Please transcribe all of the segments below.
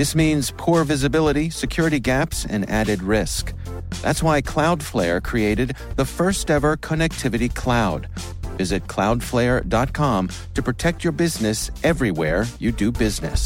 This means poor visibility, security gaps, and added risk. That's why Cloudflare created the first ever connectivity cloud. Visit cloudflare.com to protect your business everywhere you do business.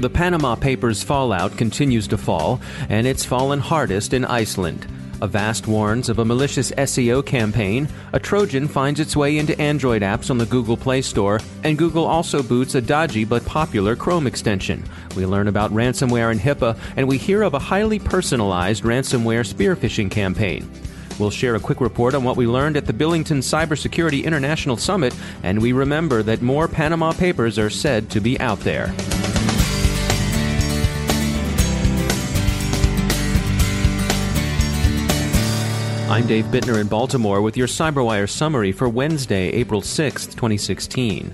The Panama Papers fallout continues to fall, and it's fallen hardest in Iceland. Avast warns of a malicious SEO campaign, a Trojan finds its way into Android apps on the Google Play Store, and Google also boots a dodgy but popular Chrome extension. We learn about ransomware and HIPAA, and we hear of a highly personalized ransomware spear phishing campaign. We'll share a quick report on what we learned at the Billington Cybersecurity International Summit, and we remember that more Panama Papers are said to be out there. I'm Dave Bittner in Baltimore with your CyberWire summary for Wednesday, April 6, 2016.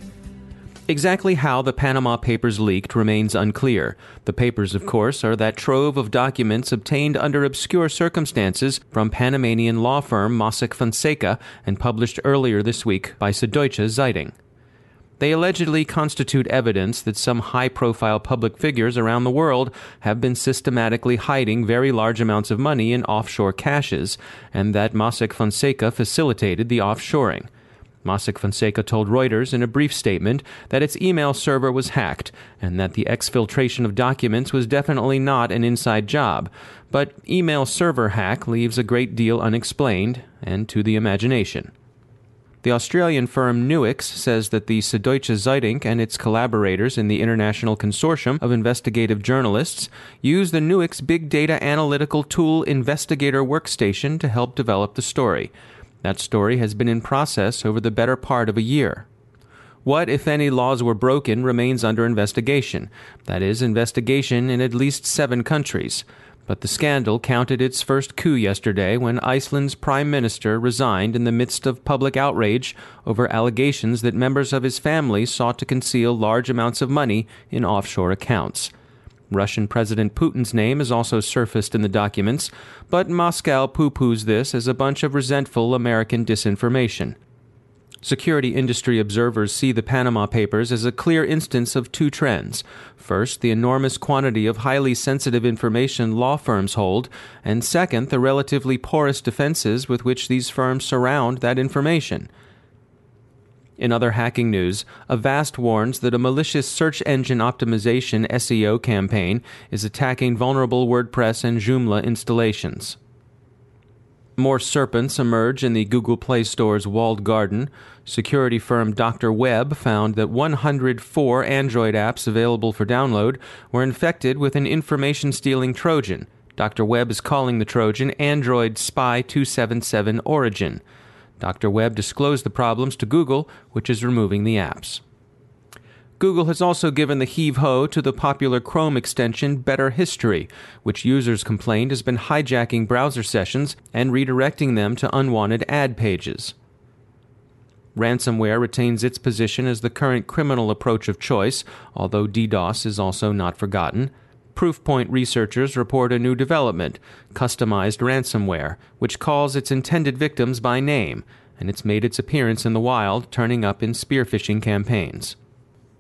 Exactly how the Panama Papers leaked remains unclear. The papers, of course, are that trove of documents obtained under obscure circumstances from Panamanian law firm Mossack Fonseca and published earlier this week by Süddeutsche Zeitung. They allegedly constitute evidence that some high profile public figures around the world have been systematically hiding very large amounts of money in offshore caches, and that Mossack Fonseca facilitated the offshoring. Mossack Fonseca told Reuters in a brief statement that its email server was hacked and that the exfiltration of documents was definitely not an inside job. But email server hack leaves a great deal unexplained and to the imagination. The Australian firm Nuix says that the Süddeutsche Zeitung and its collaborators in the International Consortium of Investigative Journalists use the Nuix big data analytical tool Investigator Workstation to help develop the story. That story has been in process over the better part of a year. What, if any, laws were broken remains under investigation. That is, investigation in at least seven countries. But the scandal counted its first coup yesterday when Iceland's prime minister resigned in the midst of public outrage over allegations that members of his family sought to conceal large amounts of money in offshore accounts. Russian President Putin's name is also surfaced in the documents, but Moscow poo poos this as a bunch of resentful American disinformation. Security industry observers see the Panama Papers as a clear instance of two trends. First, the enormous quantity of highly sensitive information law firms hold, and second, the relatively porous defenses with which these firms surround that information. In other hacking news, Avast warns that a malicious search engine optimization SEO campaign is attacking vulnerable WordPress and Joomla installations. More serpents emerge in the Google Play Store's walled garden. Security firm Dr. Web found that 104 Android apps available for download were infected with an information stealing Trojan. Dr. Web is calling the Trojan Android Spy 277 Origin. Dr. Web disclosed the problems to Google, which is removing the apps. Google has also given the heave ho to the popular Chrome extension Better History, which users complained has been hijacking browser sessions and redirecting them to unwanted ad pages. Ransomware retains its position as the current criminal approach of choice, although DDoS is also not forgotten. Proofpoint researchers report a new development, customized ransomware, which calls its intended victims by name, and it's made its appearance in the wild, turning up in spear phishing campaigns.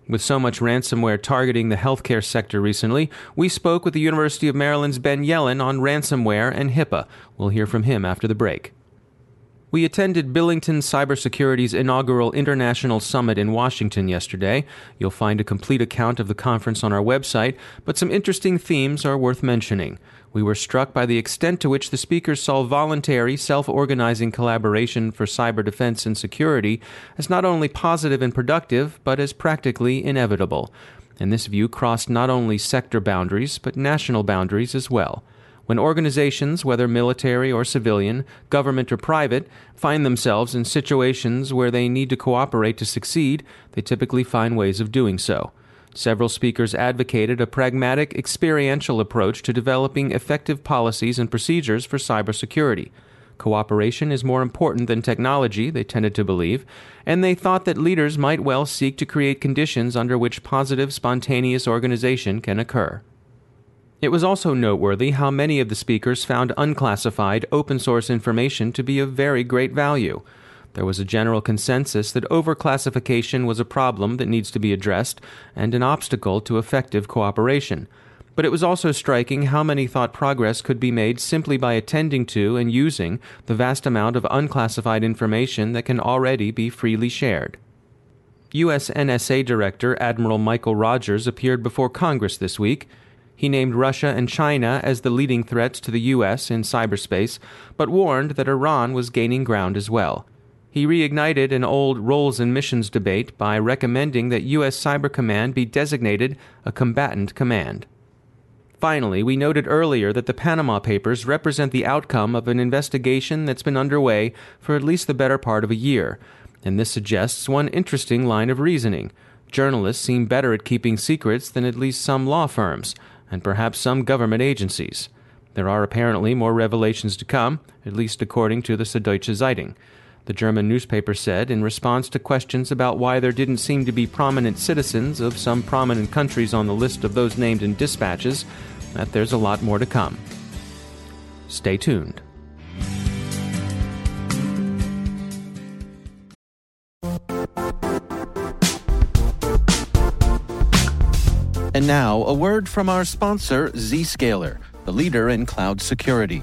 With so much ransomware targeting the healthcare sector recently, we spoke with the University of Maryland's Ben Yelin on ransomware and HIPAA. We'll hear from him after the break. We attended Billington Cybersecurity's inaugural International Summit in Washington yesterday. You'll find a complete account of the conference on our website, but some interesting themes are worth mentioning. We were struck by the extent to which the speakers saw voluntary, self organizing collaboration for cyber defense and security as not only positive and productive, but as practically inevitable. And this view crossed not only sector boundaries, but national boundaries as well. When organizations, whether military or civilian, government or private, find themselves in situations where they need to cooperate to succeed, they typically find ways of doing so. Several speakers advocated a pragmatic, experiential approach to developing effective policies and procedures for cybersecurity. Cooperation is more important than technology, they tended to believe, and they thought that leaders might well seek to create conditions under which positive, spontaneous organization can occur. It was also noteworthy how many of the speakers found unclassified, open source information to be of very great value. There was a general consensus that overclassification was a problem that needs to be addressed and an obstacle to effective cooperation. But it was also striking how many thought progress could be made simply by attending to and using the vast amount of unclassified information that can already be freely shared. U.S. NSA Director Admiral Michael Rogers appeared before Congress this week. He named Russia and China as the leading threats to the U.S. in cyberspace, but warned that Iran was gaining ground as well. He reignited an old roles and missions debate by recommending that U.S. Cyber Command be designated a combatant command. Finally, we noted earlier that the Panama Papers represent the outcome of an investigation that's been underway for at least the better part of a year, and this suggests one interesting line of reasoning. Journalists seem better at keeping secrets than at least some law firms, and perhaps some government agencies. There are apparently more revelations to come, at least according to the Süddeutsche Zeitung. The German newspaper said, in response to questions about why there didn't seem to be prominent citizens of some prominent countries on the list of those named in dispatches, that there's a lot more to come. Stay tuned. And now, a word from our sponsor, Zscaler, the leader in cloud security.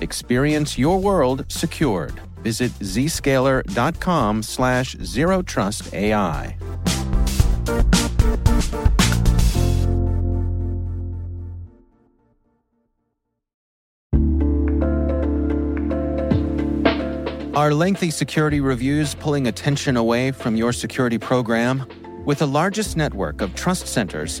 Experience your world secured. Visit zscaler.com slash zero trust. Are lengthy security reviews pulling attention away from your security program? With the largest network of trust centers,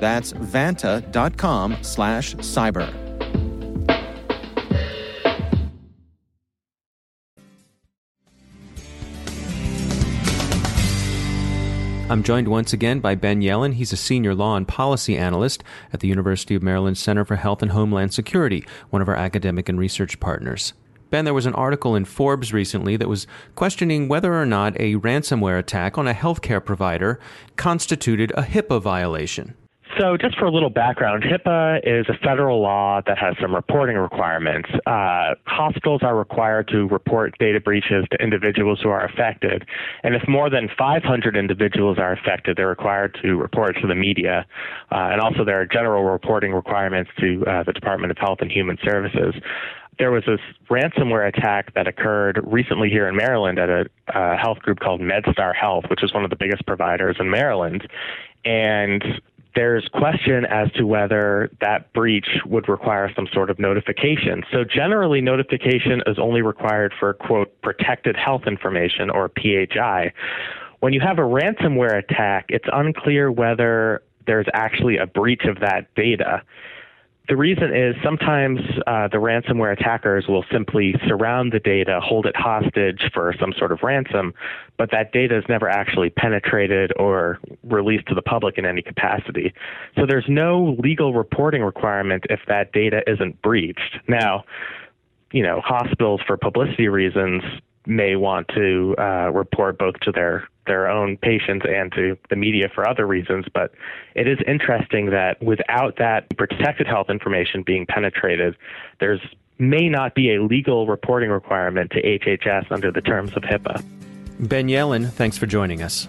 That's vanta.com slash cyber. I'm joined once again by Ben Yelin. He's a senior law and policy analyst at the University of Maryland Center for Health and Homeland Security, one of our academic and research partners. Ben, there was an article in Forbes recently that was questioning whether or not a ransomware attack on a healthcare provider constituted a HIPAA violation. So, just for a little background, HIPAA is a federal law that has some reporting requirements. Uh, hospitals are required to report data breaches to individuals who are affected. And if more than 500 individuals are affected, they're required to report to the media. Uh, and also, there are general reporting requirements to uh, the Department of Health and Human Services there was this ransomware attack that occurred recently here in Maryland at a, a health group called MedStar Health, which is one of the biggest providers in Maryland. And there's question as to whether that breach would require some sort of notification. So generally notification is only required for quote protected health information or PHI. When you have a ransomware attack, it's unclear whether there's actually a breach of that data. The reason is sometimes uh, the ransomware attackers will simply surround the data, hold it hostage for some sort of ransom, but that data is never actually penetrated or released to the public in any capacity. So there's no legal reporting requirement if that data isn't breached. Now, you know, hospitals for publicity reasons may want to uh, report both to their their own patients and to the media for other reasons. But it is interesting that without that protected health information being penetrated, there's may not be a legal reporting requirement to HHS under the terms of HIPAA. Ben Yelin, thanks for joining us.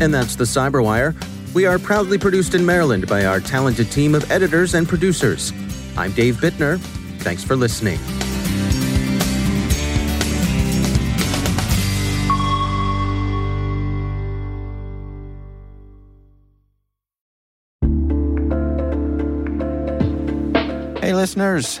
And that's the Cyberwire. We are proudly produced in Maryland by our talented team of editors and producers. I'm Dave Bittner. Thanks for listening. Hey, listeners.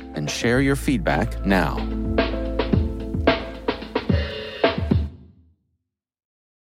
and share your feedback now.